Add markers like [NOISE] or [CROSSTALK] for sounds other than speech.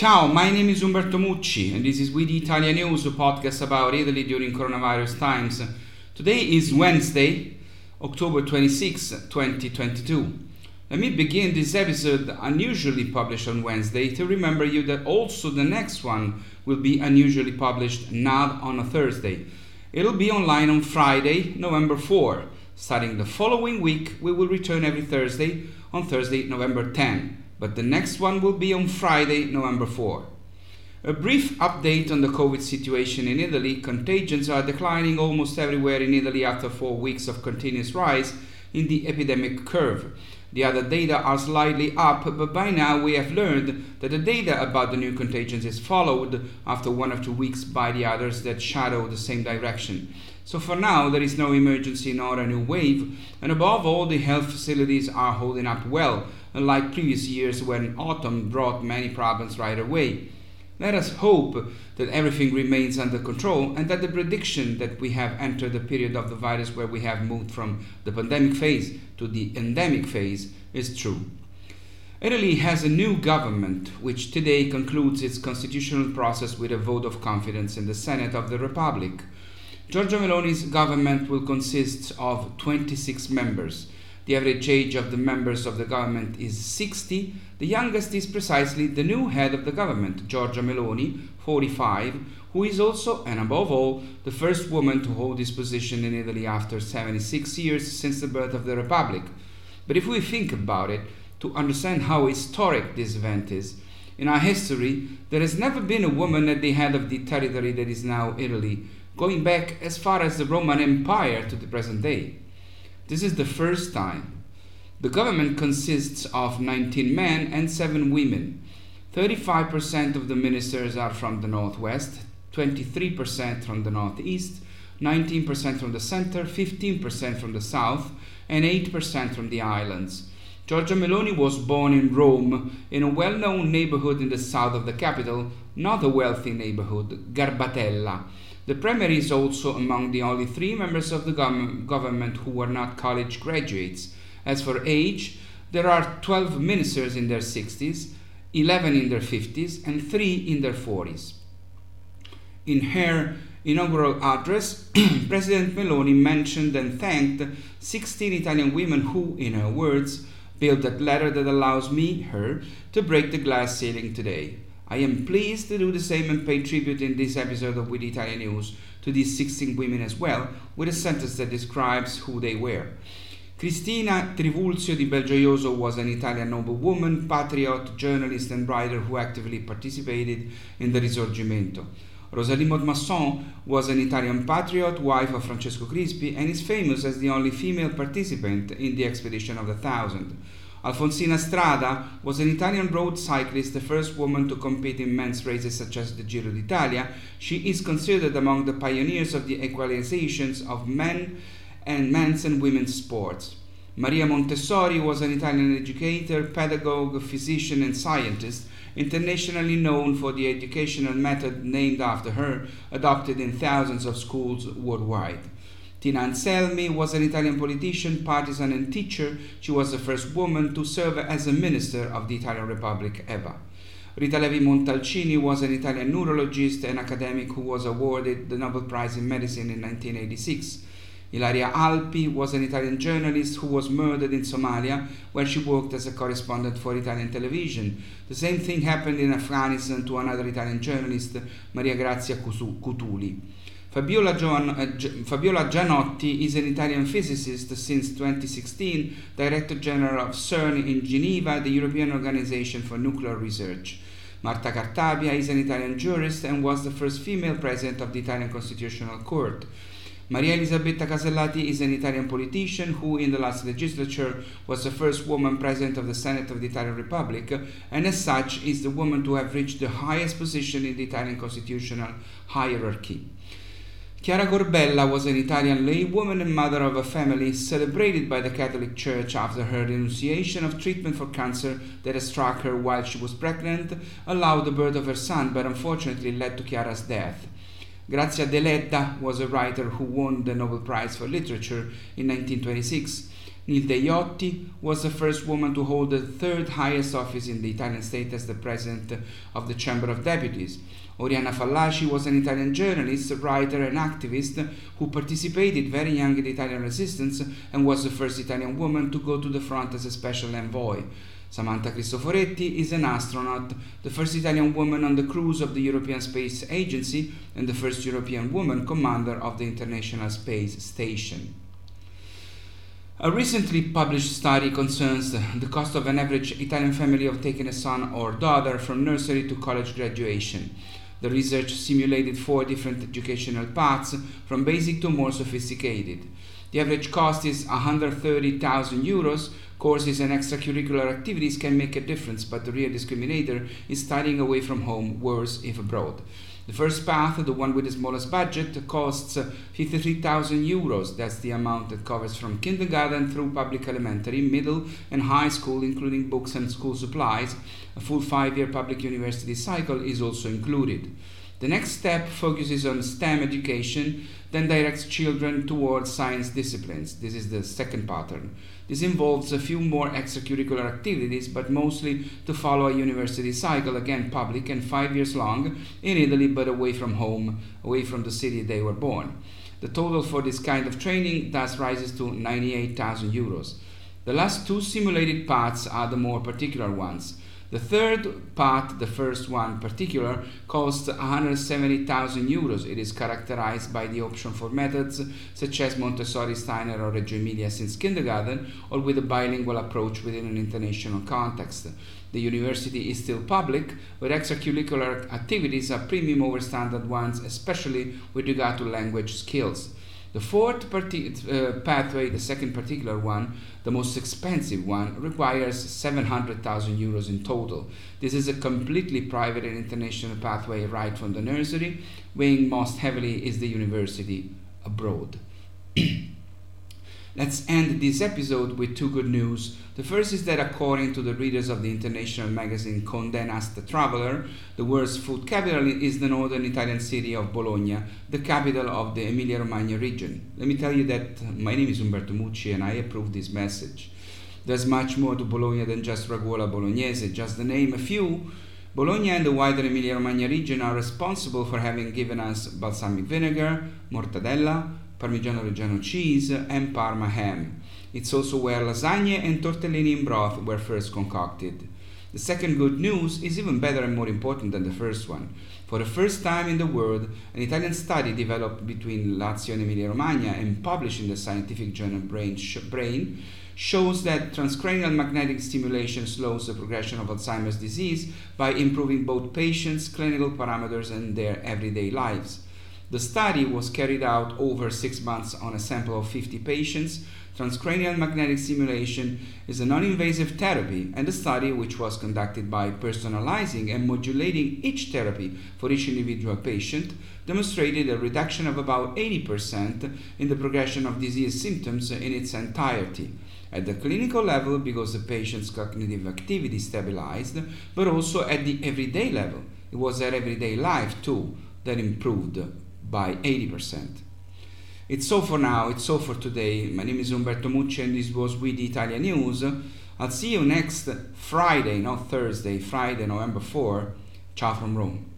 Ciao, my name is Umberto Mucci, and this is We the Italian News, a podcast about Italy during coronavirus times. Today is Wednesday, October 26, 2022. Let me begin this episode unusually published on Wednesday to remember you that also the next one will be unusually published not on a Thursday. It'll be online on Friday, November 4. Starting the following week, we will return every Thursday on Thursday, November 10 but the next one will be on Friday, November 4. A brief update on the COVID situation in Italy. Contagions are declining almost everywhere in Italy after four weeks of continuous rise in the epidemic curve. The other data are slightly up, but by now we have learned that the data about the new contagions is followed after one or two weeks by the others that shadow the same direction. So for now, there is no emergency nor a new wave, and above all, the health facilities are holding up well, unlike previous years when autumn brought many problems right away. Let us hope that everything remains under control and that the prediction that we have entered the period of the virus where we have moved from the pandemic phase to the endemic phase is true. Italy has a new government which today concludes its constitutional process with a vote of confidence in the Senate of the Republic. Giorgia Meloni's government will consist of 26 members the average age of the members of the government is 60. The youngest is precisely the new head of the government, Giorgia Meloni, 45, who is also, and above all, the first woman to hold this position in Italy after 76 years since the birth of the Republic. But if we think about it, to understand how historic this event is, in our history, there has never been a woman at the head of the territory that is now Italy, going back as far as the Roman Empire to the present day. This is the first time. The government consists of 19 men and 7 women. 35% of the ministers are from the northwest, 23% from the northeast, 19% from the center, 15% from the south, and 8% from the islands. Giorgia Meloni was born in Rome, in a well known neighborhood in the south of the capital, not a wealthy neighborhood, Garbatella. The Premier is also among the only three members of the government who were not college graduates. As for age, there are 12 ministers in their 60s, 11 in their 50s, and 3 in their 40s. In her inaugural address, [CLEARS THROAT] President Meloni mentioned and thanked 16 Italian women who, in her words, built that ladder that allows me, her, to break the glass ceiling today. I am pleased to do the same and pay tribute in this episode of We the Italian News to these 16 women as well, with a sentence that describes who they were. Cristina Trivulzio di Belgioioso was an Italian noblewoman, patriot, journalist, and writer who actively participated in the Risorgimento. Rosalie Montmasson was an Italian patriot, wife of Francesco Crispi, and is famous as the only female participant in the Expedition of the Thousand. Alfonsina Strada was an Italian road cyclist, the first woman to compete in men's races such as the Giro d'Italia. She is considered among the pioneers of the equalizations of men and men's and women's sports. Maria Montessori was an Italian educator, pedagogue, physician, and scientist, internationally known for the educational method named after her, adopted in thousands of schools worldwide. Tina Anselmi was an Italian politician, partisan, and teacher. She was the first woman to serve as a minister of the Italian Republic, ever. Rita Levi Montalcini was an Italian neurologist and academic who was awarded the Nobel Prize in Medicine in 1986. Ilaria Alpi was an Italian journalist who was murdered in Somalia, where she worked as a correspondent for Italian television. The same thing happened in Afghanistan to another Italian journalist, Maria Grazia Cutuli. Fabiola, uh, Fabiola, Gianotti is an Italian physicist since 2016, Director General of CERN in Geneva, the European Organization for Nuclear Research. Marta Cartabia is an Italian jurist and was the first female president of the Italian Constitutional Court. Maria Elisabetta Casellati is an Italian politician who, in the last legislature, was the first woman president of the Senate of the Italian Republic, and as such is the woman to have reached the highest position in the Italian constitutional hierarchy. Chiara Corbella was an Italian laywoman and mother of a family celebrated by the Catholic Church after her renunciation of treatment for cancer that struck her while she was pregnant, allowed the birth of her son, but unfortunately led to Chiara's death. Grazia Deledda was a writer who won the Nobel Prize for Literature in 1926. Nilde Iotti was the first woman to hold the third highest office in the Italian state as the president of the Chamber of Deputies. Oriana Fallaci was an Italian journalist, writer, and activist who participated very young in the Italian resistance and was the first Italian woman to go to the front as a special envoy. Samantha Cristoforetti is an astronaut, the first Italian woman on the cruise of the European Space Agency and the first European woman commander of the International Space Station. A recently published study concerns the cost of an average Italian family of taking a son or daughter from nursery to college graduation. The research simulated four different educational paths, from basic to more sophisticated. The average cost is 130,000 euros. Courses and extracurricular activities can make a difference, but the real discriminator is studying away from home, worse if abroad. The first path, the one with the smallest budget, costs uh, 53,000 euros. That's the amount that covers from kindergarten through public elementary, middle, and high school, including books and school supplies. A full five year public university cycle is also included. The next step focuses on STEM education, then directs children towards science disciplines. This is the second pattern. This involves a few more extracurricular activities, but mostly to follow a university cycle, again public and five years long, in Italy but away from home, away from the city they were born. The total for this kind of training thus rises to 98,000 euros. The last two simulated paths are the more particular ones. The third part, the first one in particular, costs 170,000 euros. It is characterized by the option for methods such as Montessori, Steiner, or Reggio Emilia since kindergarten, or with a bilingual approach within an international context. The university is still public, but extracurricular activities are premium over standard ones, especially with regard to language skills. The fourth uh, pathway, the second particular one, the most expensive one, requires 700,000 euros in total. This is a completely private and international pathway right from the nursery. Weighing most heavily is the university abroad. [CLEARS THROAT] Let's end this episode with two good news. The first is that according to the readers of the international magazine Condé Nast the Traveler, the world's food capital is the northern Italian city of Bologna, the capital of the Emilia-Romagna region. Let me tell you that uh, my name is Umberto Mucci and I approve this message. There's much more to Bologna than just ragù alla bolognese, just to name a few. Bologna and the wider Emilia-Romagna region are responsible for having given us balsamic vinegar, mortadella, Parmigiano Reggiano cheese, and Parma ham. It's also where lasagne and tortellini in broth were first concocted. The second good news is even better and more important than the first one. For the first time in the world, an Italian study developed between Lazio and Emilia-Romagna and published in the scientific journal Brain, Brain shows that transcranial magnetic stimulation slows the progression of Alzheimer's disease by improving both patients' clinical parameters and their everyday lives. The study was carried out over six months on a sample of 50 patients. Transcranial magnetic stimulation is a non invasive therapy, and the study, which was conducted by personalizing and modulating each therapy for each individual patient, demonstrated a reduction of about 80% in the progression of disease symptoms in its entirety. At the clinical level, because the patient's cognitive activity stabilized, but also at the everyday level. It was their everyday life, too, that improved by 80%. It's all for now, it's all for today. My name is Umberto Mucci and this was We the Italian News. I'll see you next Friday, not Thursday, Friday, November 4. Ciao from Rome.